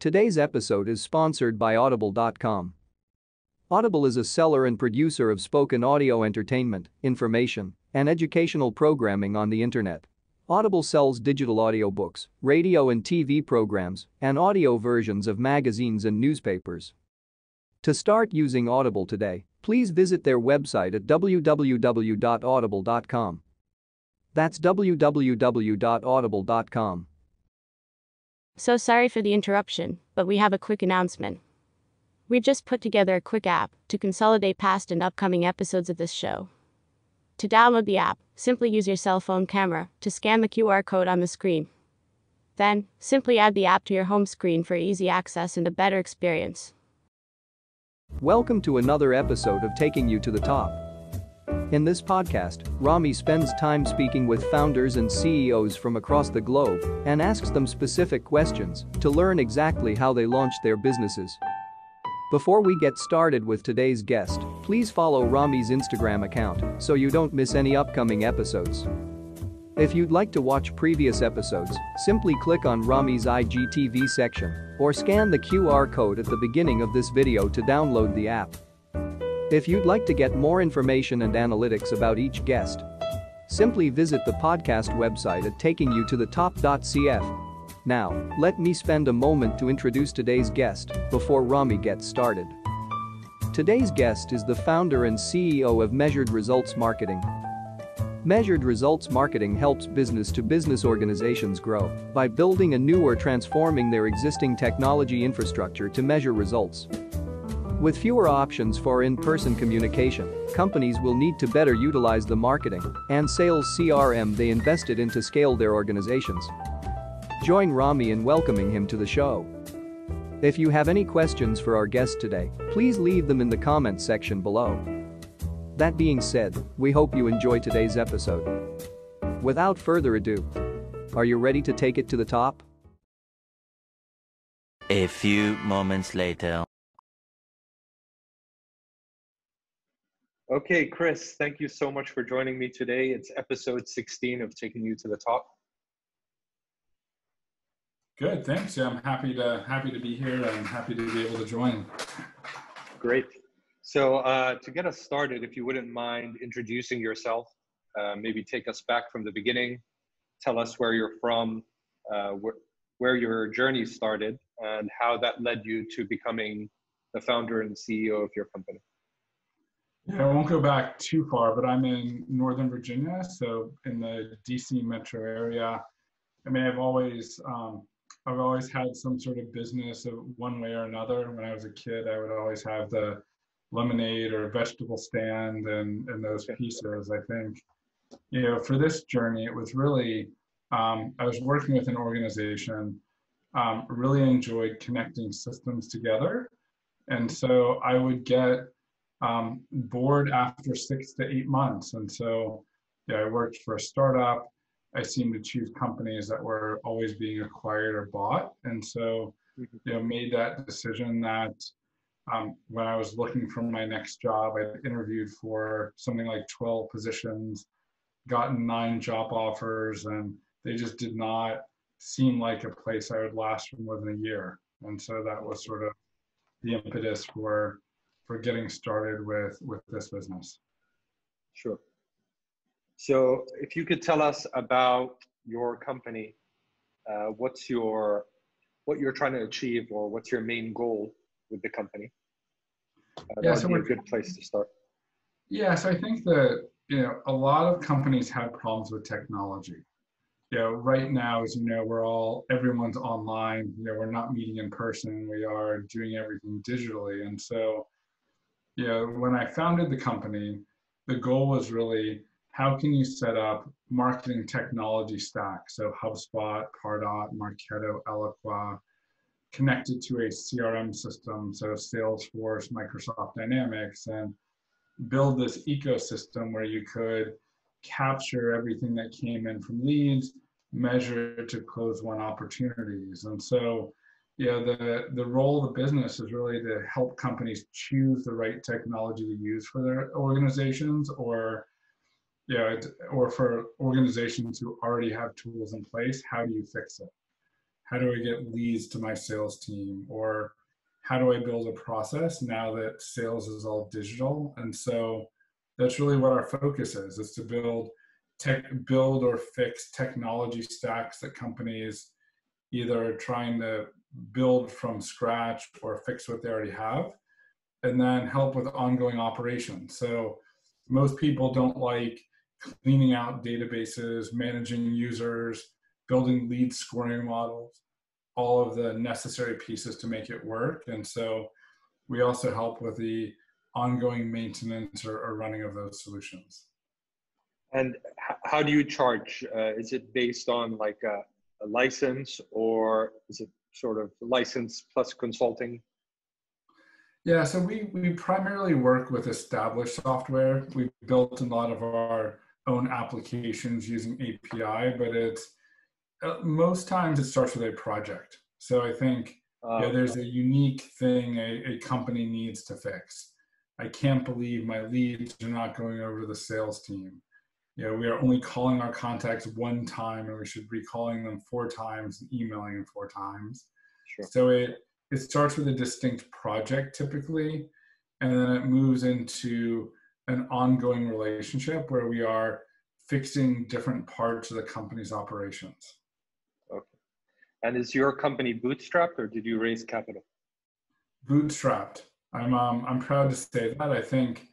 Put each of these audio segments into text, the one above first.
Today's episode is sponsored by Audible.com. Audible is a seller and producer of spoken audio entertainment, information, and educational programming on the internet. Audible sells digital audiobooks, radio and TV programs, and audio versions of magazines and newspapers. To start using Audible today, please visit their website at www.audible.com. That's www.audible.com. So sorry for the interruption, but we have a quick announcement. We've just put together a quick app to consolidate past and upcoming episodes of this show. To download the app, simply use your cell phone camera to scan the QR code on the screen. Then, simply add the app to your home screen for easy access and a better experience. Welcome to another episode of Taking You to the Top. In this podcast, Rami spends time speaking with founders and CEOs from across the globe and asks them specific questions to learn exactly how they launched their businesses. Before we get started with today's guest, please follow Rami's Instagram account so you don't miss any upcoming episodes. If you'd like to watch previous episodes, simply click on Rami's IGTV section or scan the QR code at the beginning of this video to download the app. If you'd like to get more information and analytics about each guest, simply visit the podcast website at takingyoutoTheTop.cf. Now, let me spend a moment to introduce today's guest before Rami gets started. Today's guest is the founder and CEO of Measured Results Marketing. Measured Results Marketing helps business to business organizations grow by building a new or transforming their existing technology infrastructure to measure results. With fewer options for in-person communication, companies will need to better utilize the marketing and sales CRM they invested in to scale their organizations. Join Rami in welcoming him to the show. If you have any questions for our guest today, please leave them in the comments section below. That being said, we hope you enjoy today's episode. Without further ado, are you ready to take it to the top? A few moments later. Okay, Chris, thank you so much for joining me today. It's episode 16 of Taking You to the Top. Good, thanks. Yeah, I'm happy to happy to be here and happy to be able to join. Great. So uh, to get us started, if you wouldn't mind introducing yourself, uh, maybe take us back from the beginning, tell us where you're from, uh, wh- where your journey started, and how that led you to becoming the founder and CEO of your company. Yeah, I won't go back too far, but I'm in Northern Virginia, so in the DC metro area. I mean, I've always um, I've always had some sort of business of one way or another. When I was a kid, I would always have the lemonade or vegetable stand and and those pieces. I think, you know, for this journey, it was really um, I was working with an organization. Um, really enjoyed connecting systems together, and so I would get um, bored after six to eight months. And so yeah, I worked for a startup. I seemed to choose companies that were always being acquired or bought. And so, you know, made that decision that um, when I was looking for my next job, I interviewed for something like 12 positions, gotten nine job offers, and they just did not seem like a place I would last for more than a year. And so that was sort of the impetus for for getting started with with this business. Sure. So if you could tell us about your company, uh, what's your what you're trying to achieve, or what's your main goal with the company? Uh, Yeah, so a good place to start. Yeah, so I think that you know a lot of companies have problems with technology. You know, right now, as you know, we're all everyone's online. You know, we're not meeting in person. We are doing everything digitally, and so you know, when I founded the company, the goal was really how can you set up marketing technology stack? So HubSpot, Pardot, Marketo, Eloqua, connected to a CRM system, so Salesforce, Microsoft Dynamics, and build this ecosystem where you could capture everything that came in from leads, measure to close one opportunities. And so, yeah, the, the role of the business is really to help companies choose the right technology to use for their organizations or yeah, it- or for organizations who already have tools in place, how do you fix it? how do I get leads to my sales team? Or how do I build a process now that sales is all digital? And so that's really what our focus is, is to build tech, build or fix technology stacks that companies either are trying to build from scratch or fix what they already have, and then help with ongoing operations. So most people don't like cleaning out databases, managing users, building lead scoring models, all of the necessary pieces to make it work. And so we also help with the ongoing maintenance or, or running of those solutions. And how do you charge? Uh, is it based on like a, a license or is it sort of license plus consulting? Yeah, so we, we primarily work with established software. We've built a lot of our own applications using API, but it's uh, most times it starts with a project. So I think uh, yeah, there's a unique thing a, a company needs to fix. I can't believe my leads are not going over to the sales team. You know, we are only calling our contacts one time and we should be calling them four times and emailing them four times. Sure. So it it starts with a distinct project typically, and then it moves into an ongoing relationship where we are fixing different parts of the company's operations. Okay. And is your company bootstrapped or did you raise capital? Bootstrapped. I'm um, I'm proud to say that. I think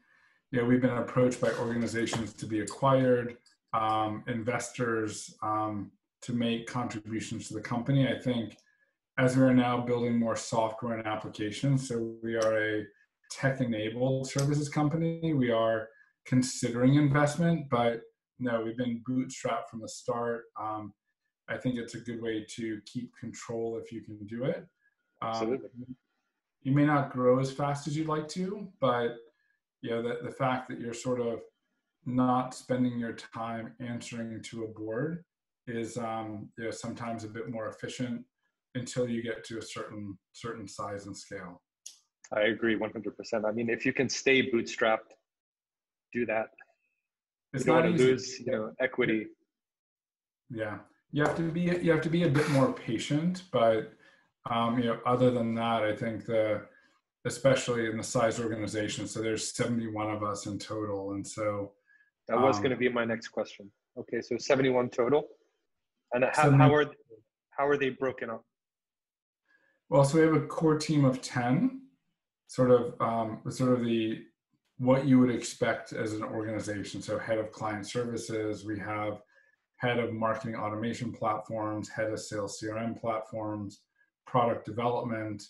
know, we've been approached by organizations to be acquired, um, investors um, to make contributions to the company. I think as we are now building more software and applications, so we are a tech-enabled services company. We are considering investment, but no, we've been bootstrapped from the start. Um, I think it's a good way to keep control if you can do it. Um, Absolutely. You may not grow as fast as you'd like to, but you know the, the fact that you're sort of not spending your time answering to a board is um, you know sometimes a bit more efficient until you get to a certain certain size and scale. I agree 100%. I mean, if you can stay bootstrapped, do that. It's you don't want to lose, you know, equity. Yeah, you have to be you have to be a bit more patient, but um, you know, other than that, I think the especially in the size organization. So there's 71 of us in total, and so that was um, going to be my next question. Okay, so 71 total, and how, how are how are they broken up? Well, so we have a core team of 10, sort of um, sort of the what you would expect as an organization. So head of client services, we have head of marketing automation platforms, head of sales CRM platforms, product development.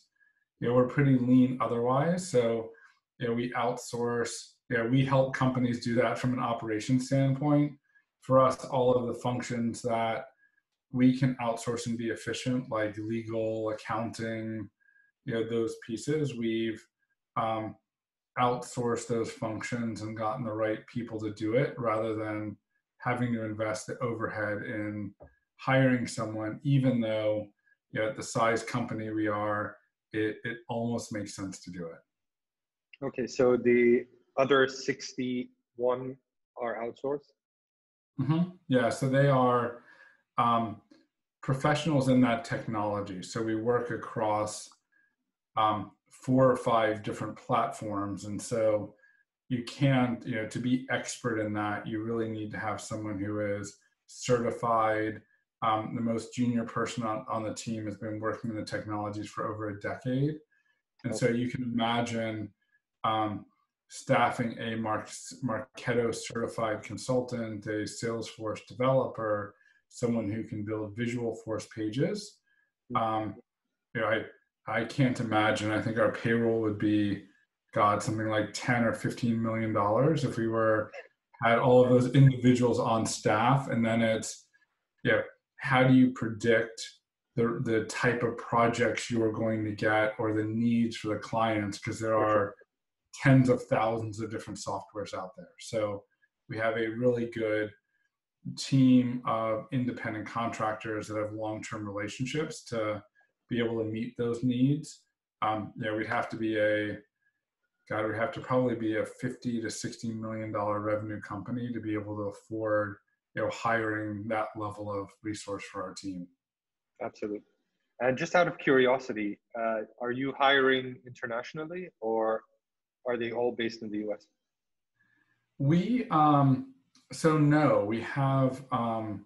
You know, we're pretty lean otherwise. So, you know, we outsource, you know, we help companies do that from an operation standpoint. For us, all of the functions that we can outsource and be efficient, like legal, accounting, you know, those pieces. We've um, outsourced those functions and gotten the right people to do it rather than having to invest the overhead in hiring someone, even though you know, at the size company we are, it, it almost makes sense to do it. Okay, so the other 61 are outsourced? Mm-hmm. Yeah, so they are um, professionals in that technology. So we work across um, four or five different platforms. And so you can't, you know, to be expert in that, you really need to have someone who is certified. Um, the most junior person on, on the team has been working in the technologies for over a decade. And so you can imagine um, staffing a Marketo certified consultant, a Salesforce developer, someone who can build Visualforce pages. Um, you know, I I can't imagine. I think our payroll would be, God, something like ten or fifteen million dollars if we were had all of those individuals on staff. And then it's, yeah, how do you predict the the type of projects you are going to get or the needs for the clients because there are tens of thousands of different softwares out there. So we have a really good team of independent contractors that have long-term relationships to be able to meet those needs. Um, you know, we'd have to be a God, we'd have to probably be a 50 to 60 million dollar revenue company to be able to afford, you know, hiring that level of resource for our team. Absolutely. And just out of curiosity, uh, are you hiring internationally or are they all based in the US? We um, so no, we have um,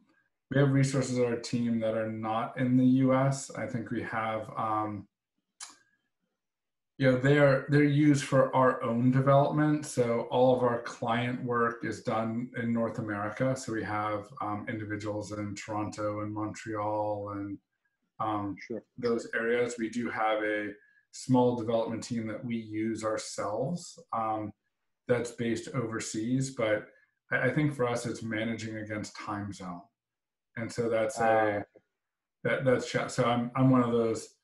we have resources on our team that are not in the U.S. I think we have um, you know they're they're used for our own development. So all of our client work is done in North America. So we have um, individuals in Toronto and Montreal and um, Sure. those areas. We do have a small development team that we use ourselves um, that's based overseas, but I, I think for us it's managing against time zone, and so that's a Ah. that that's so I'm I'm one of those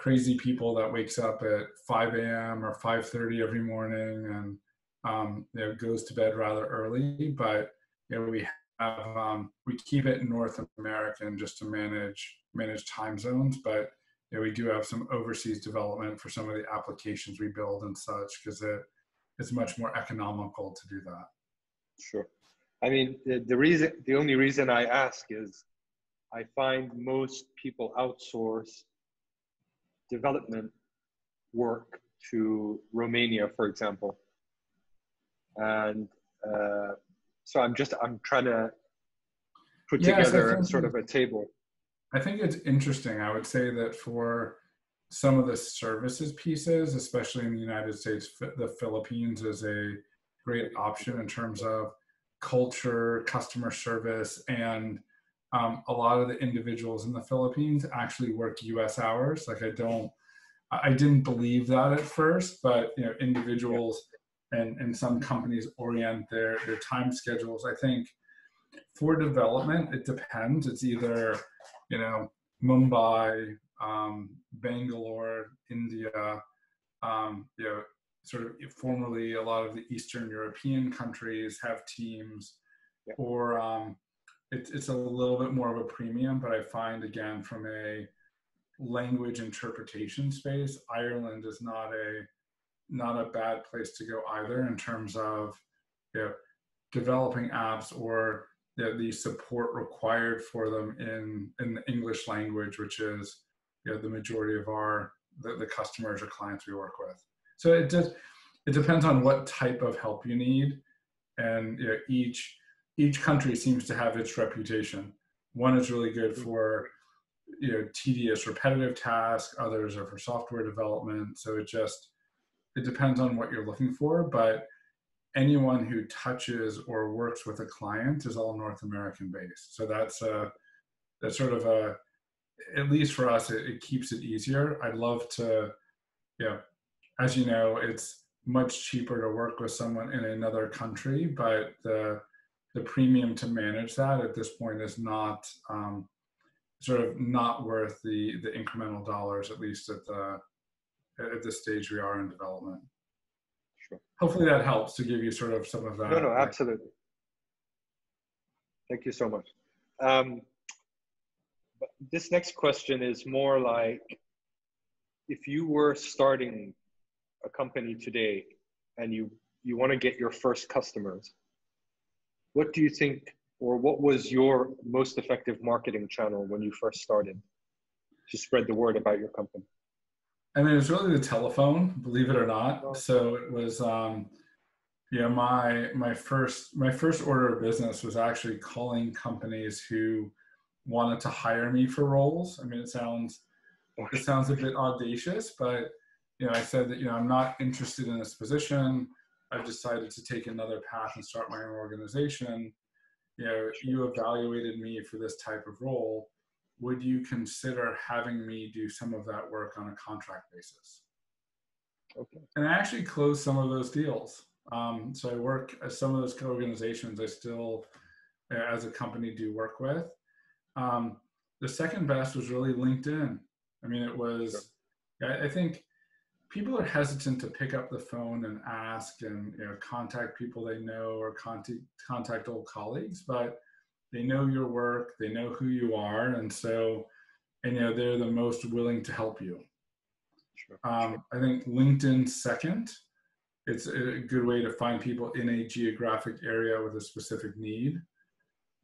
crazy people that wakes up at 5 a.m. or 5:30 every morning and um, you know goes to bed rather early, but you know we have um, we keep it North American just to manage manage time zones, but you know, we do have some overseas development for some of the applications we build and such because it it's much more economical to do that. Sure. I mean, the, the reason, the only reason I ask is I find most people outsource development work to Romania, for example. And uh, so I'm just, I'm trying to put Yes, together think sort of a table. I think it's interesting. I would say that for some of the services pieces, especially in the United States, the Philippines is a great option in terms of culture, customer service, and um, a lot of the individuals in the Philippines actually work U.S. hours. Like I don't, I didn't believe that at first, but you know, individuals and and some companies orient their their time schedules. I think for development, it depends. It's either you know, Mumbai, um, Bangalore, India, um, you know, sort of formerly a lot of the Eastern European countries have teams, Yeah. or um, it's it's a little bit more of a premium. But I find again from a language interpretation space, Ireland is not a not a bad place to go either in terms of you know, developing apps or the, the support required for them in in the English language, which is you know, the majority of our the, the customers or clients we work with. So it does it depends on what type of help you need, and you know, each each country seems to have its reputation. One is really good mm-hmm. for you know tedious repetitive tasks others are for software development. So it just it depends on what you're looking for but anyone who touches or works with a client is all north american based. So that's a that's sort of a at least for us it, it keeps it easier. I'd love to you know as you know it's much cheaper to work with someone in another country but the the premium to manage that at this point is not um, sort of not worth the the incremental dollars at least at the at this stage we are in development Sure. hopefully that helps to give you sort of some of that No, no, absolutely. Thank you so much. Um, but this next question is more like if you were starting a company today and you you want to get your first customers, what do you think, or what was your most effective marketing channel when you first started to spread the word about your company? I mean, it was really the telephone, believe it or not. So it was, um, yeah, my my first my first order of business was actually calling companies who wanted to hire me for roles. I mean, it sounds it sounds a bit audacious, but you know, I said that you know I'm not interested in this position. I've decided to take another path and start my own organization. You know, you evaluated me for this type of role would you consider having me do some of that work on a contract basis? Okay. And I actually closed some of those deals. Um, so I work at some of those organizations I still, uh, as a company, do work with. Um, the second best was really LinkedIn. I mean, it was, I, I think people are hesitant to pick up the phone and ask and you know, contact people they know or contact, contact old colleagues, but they know your work, they know who you are, and so, and you know, they're the most willing to help you. Sure. Um, I think LinkedIn second. It's a good way to find people in a geographic area with a specific need.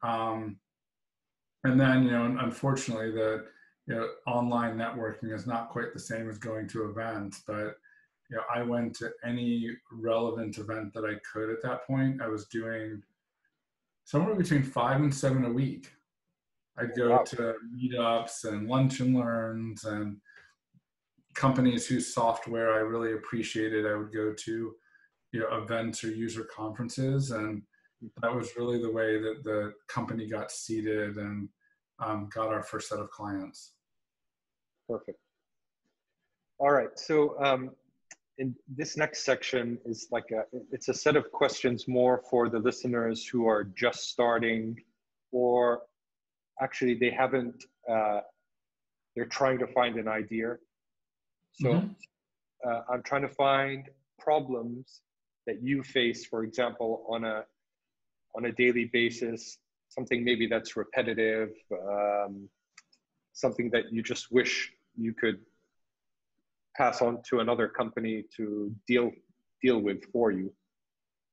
Um, and then, you know, unfortunately, the you know, online networking is not quite the same as going to events, but you know, I went to any relevant event that I could at that point. I was doing somewhere between five and seven a week. I'd go Wow. to meetups and lunch and learns and companies whose software I really appreciated. I would go to, you know, events or user conferences, and that was really the way that the company got seeded and um, got our first set of clients. Perfect. All right. So um, in this next section is like a, it's a set of questions more for the listeners who are just starting, or actually they haven't. Uh, they're trying to find an idea. So Mhm. uh, I'm trying to find problems that you face, for example, on a on a daily basis. Something maybe that's repetitive. Um, something that you just wish you could pass on to another company to deal deal with for you.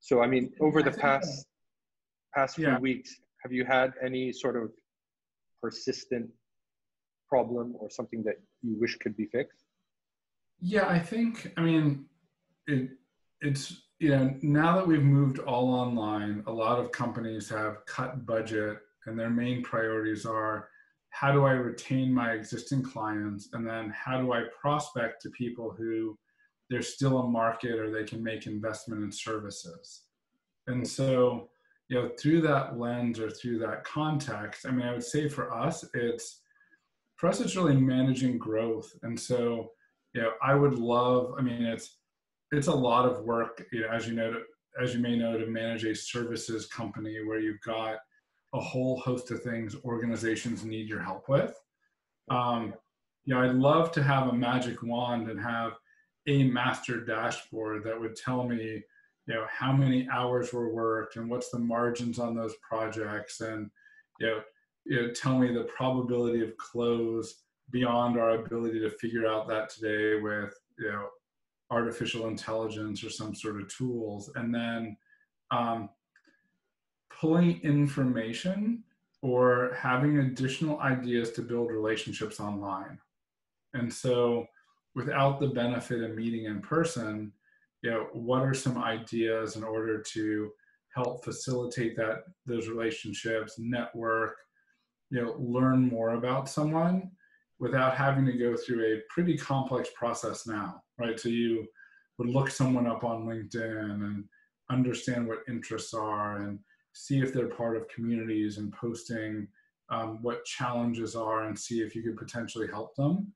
So I mean, over the past past few yeah. weeks, have you had any sort of persistent problem or something that you wish could be fixed? Yeah, I think, I mean, it, it's, you know, now that we've moved all online, a lot of companies have cut budget and their main priorities are how do I retain my existing clients? And then how do I prospect to people who there's still a market or they can make investment in services? And so, you know, through that lens or through that context, I mean, I would say for us, it's, for us, it's really managing growth. And so, you know, I would love. I mean, it's it's a lot of work, you know, as you know, as you may know, to manage a services company where you've got a whole host of things organizations need your help with. Um, you know, I'd love to have a magic wand and have a master dashboard that would tell me, you know, how many hours were worked and what's the margins on those projects, and you know, you know tell me the probability of close beyond our ability to figure out that today with you know artificial intelligence or some sort of tools and then um, pulling information or having additional ideas to build relationships online and so without the benefit of meeting in person you know what are some ideas in order to help facilitate that those relationships network you know learn more about someone without having to go through a pretty complex process now, right? So you would look someone up on LinkedIn and understand what interests are and see if they're part of communities and posting um, what challenges are and see if you could potentially help them.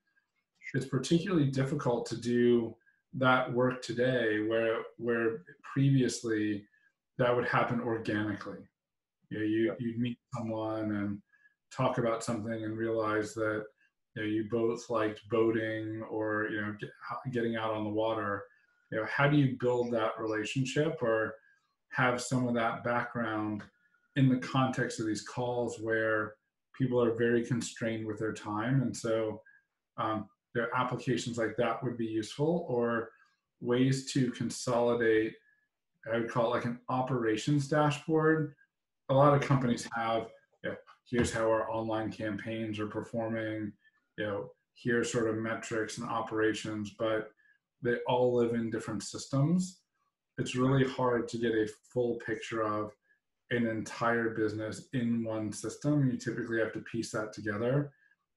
It's particularly difficult to do that work today where where previously that would happen organically. You know, you, you'd meet someone and talk about something and realize that you know you both liked boating or you know get, getting out on the water you know how do you build that relationship or have some of that background in the context of these calls where people are very constrained with their time and so um, there are applications like that would be useful or ways to consolidate i would call it like an operations dashboard a lot of companies have you know, here's how our online campaigns are performing you know, here's sort of metrics and operations, but they all live in different systems. It's really hard to get a full picture of an entire business in one system. You typically have to piece that together.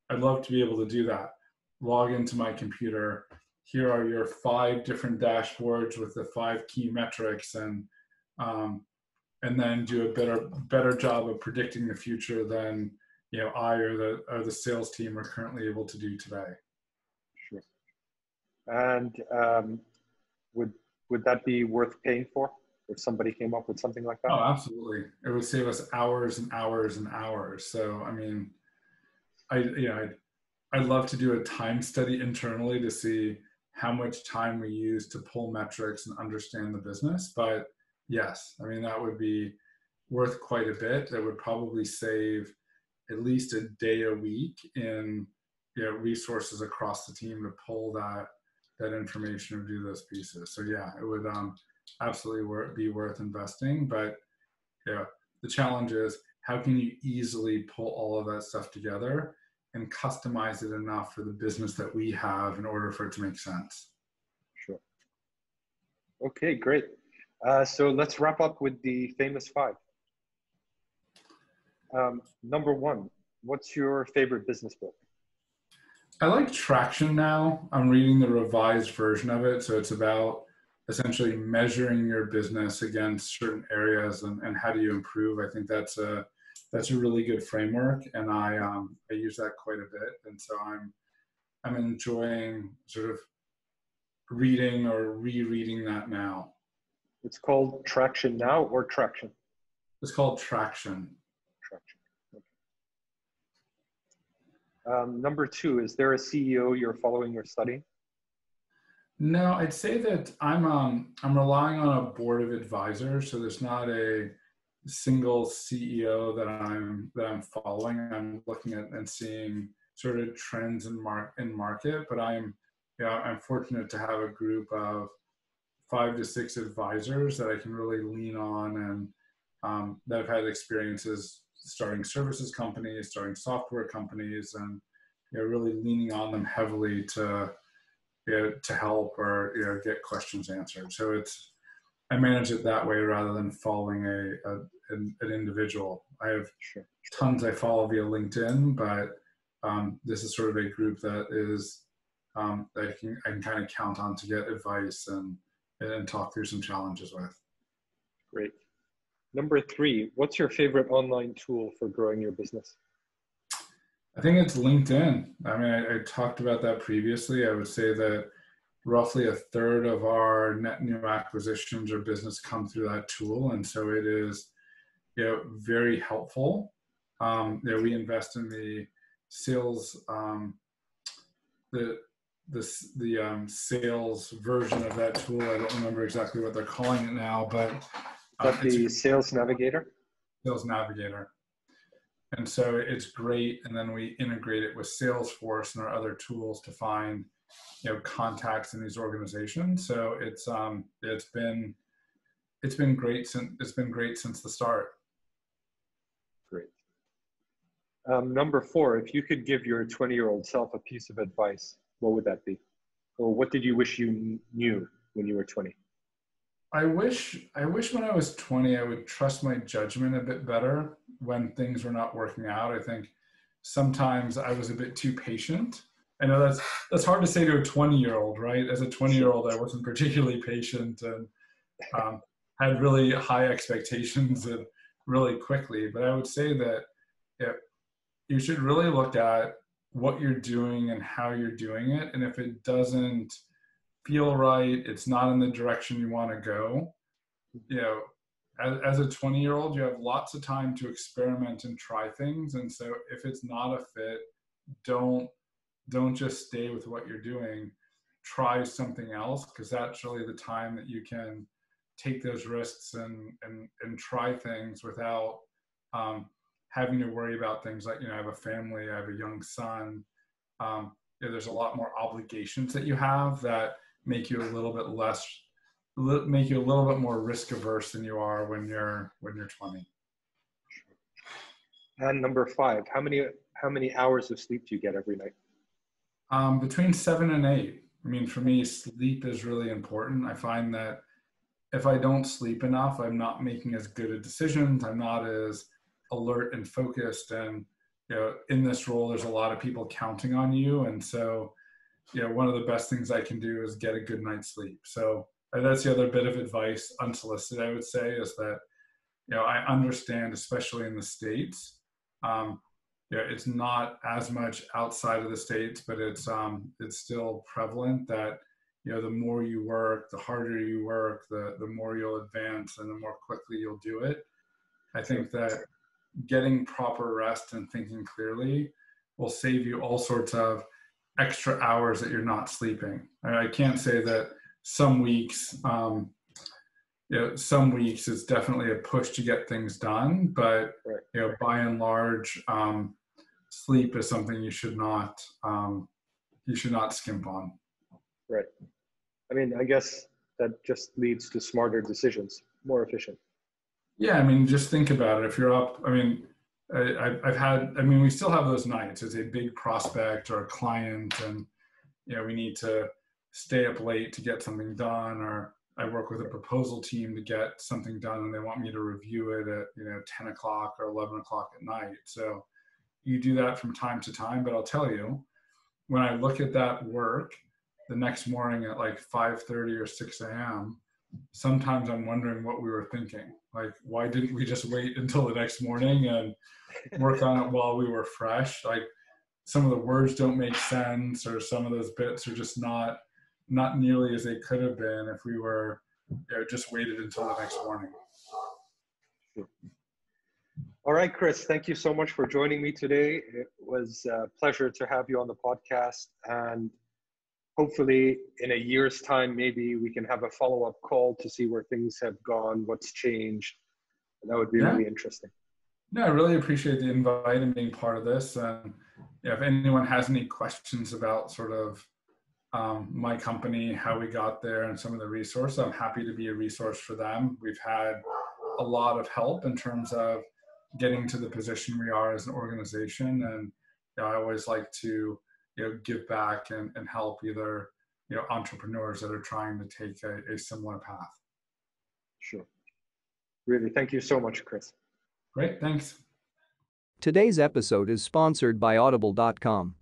I'd love to be able to do that. Log into my computer. Here are your five different dashboards with the five key metrics, and um, and then do a better better job of predicting the future than you know I or the or the sales team are currently able to do today. Sure. And um, would would that be worth paying for if somebody came up with something like that? Oh, absolutely! It would save us hours and hours and hours. So I mean, I you know I'd, I'd love to do a time study internally to see how much time we use to pull metrics and understand the business. But yes, I mean that would be worth quite a bit. That would probably save at least a day a week in you know, resources across the team to pull that that information or do those pieces. So yeah, it would um, absolutely wor- be worth investing. But yeah, the challenge is how can you easily pull all of that stuff together and customize it enough for the business that we have in order for it to make sense. Sure. Okay, great. Uh, so let's wrap up with the famous five. Um, number one, what's your favorite business book? I like Traction now. I'm reading the revised version of it. So it's about essentially measuring your business against certain areas and, and how do you improve. I think that's a that's a really good framework and I um, I use that quite a bit. And so I'm I'm enjoying sort of reading or rereading that now. It's called Traction Now or Traction? It's called Traction. Traction. Okay. Um, number two, is there a CEO you're following or studying? No, I'd say that I'm um, I'm relying on a board of advisors. So there's not a single CEO that I'm that I'm following. I'm looking at and seeing sort of trends in mark in market, but I'm yeah, I'm fortunate to have a group of five to six advisors that I can really lean on and um, that have had experiences starting services companies, starting software companies, and you know, really leaning on them heavily to you know, to help or you know, get questions answered. So it's I manage it that way rather than following a, a an, an, individual. I have sure. tons I follow via LinkedIn, but um, this is sort of a group that is um, that I can, I can kind of count on to get advice and and talk through some challenges with. Great. Number three, what's your favorite online tool for growing your business? I think it's LinkedIn. I mean, I, I, talked about that previously. I would say that roughly a third of our net new acquisitions or business come through that tool, and so it is, you know, very helpful. Um, you know, we invest in the sales, um, the the the um, sales version of that tool. I don't remember exactly what they're calling it now, but uh, the Sales Navigator. Sales Navigator. And so it's great and then we integrate it with salesforce and our other tools to find you know contacts in these organizations. So it's um it's been it's been great since it's been great since the start. Great. Um, number four if you could give your 20 year old self a piece of advice what would that be? Or what did you wish you knew when you were 20 I wish I wish when I was 20 I would trust my judgment a bit better when things were not working out. I think sometimes I was a bit too patient. I know that's that's hard to say to a 20 year old, right? As a 20 year old, I wasn't particularly patient and um, had really high expectations and really quickly. But I would say that yeah, you should really look at what you're doing and how you're doing it, and if it doesn't feel right, it's not in the direction you want to go, you know, as, as a 20 year old, you have lots of time to experiment and try things. And so if it's not a fit, don't don't just stay with what you're doing. Try something else because that's really the time that you can take those risks and and and try things without um, having to worry about things like you know I have a family, I have a young son. Um, you know, there's a lot more obligations that you have that make you a little bit less make you a little bit more risk averse than you are when you're when you're 20 and number five how many how many hours of sleep do you get every night? Um, between seven and eight. I mean for me sleep is really important. I find that if i don't sleep enough i'm not making as good a decisions i'm not as alert and focused. And you know in this role there's a lot of people counting on you. And so you know, one of the best things I can do is get a good night's sleep. So uh, that's the other bit of advice, unsolicited, I would say, is that, you know, I understand, especially in the States, um, you know, it's not as much outside of the States, but it's, um, it's still prevalent that, you know, the more you work, the harder you work, the, the more you'll advance and the more quickly you'll do it. I think that getting proper rest and thinking clearly will save you all sorts of extra hours that you're not sleeping. I can't say that some weeks, um, you know, some weeks it's definitely a push to get things done, but right. you know, by and large, um, sleep is something you should not um, you should not skimp on. Right. I mean, I guess that just leads to smarter decisions, more efficient. Yeah, I mean, just think about it. If you're up, I mean, I, I've had, I mean, we still have those nights as a big prospect or a client, and you know, we need to stay up late to get something done, or I work with a proposal team to get something done, and they want me to review it at you know 10 o'clock or 11 o'clock at night. So you do that from time to time, but I'll tell you, when I look at that work the next morning at like 5:30 or 6 a.m sometimes I'm wondering what we were thinking. Like, why didn't we just wait until the next morning and work on it while we were fresh? Like, some of the words don't make sense, or some of those bits are just not not nearly as they could have been if we were you know, just waited until the next morning. All right, Chris, thank you so much for joining me today. It was a pleasure to have you on the podcast. And hopefully in a year's time maybe we can have a follow-up call to see where things have gone what's changed. That would be yeah. really interesting. No i really appreciate the invite and being part of this. And yeah, if anyone has any questions about sort of um, my company how we got there and some of the resources i'm happy to be a resource for them. We've had a lot of help in terms of getting to the position we are as an organization. And you know, i always like to you know give back and, and help either you know entrepreneurs that are trying to take a, a similar path. Sure. Really thank you so much chris. Great thanks. Today's episode is sponsored by audible.com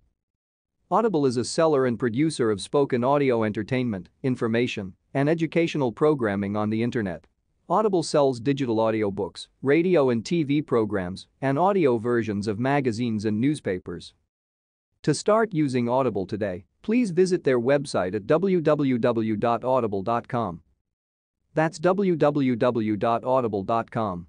audible is a seller and producer of spoken audio entertainment information and educational programming on the internet. Audible sells digital audiobooks, radio and TV programs, and audio versions of magazines and newspapers. To start using Audible today, please visit their website at www.audible.com. That's www.audible.com.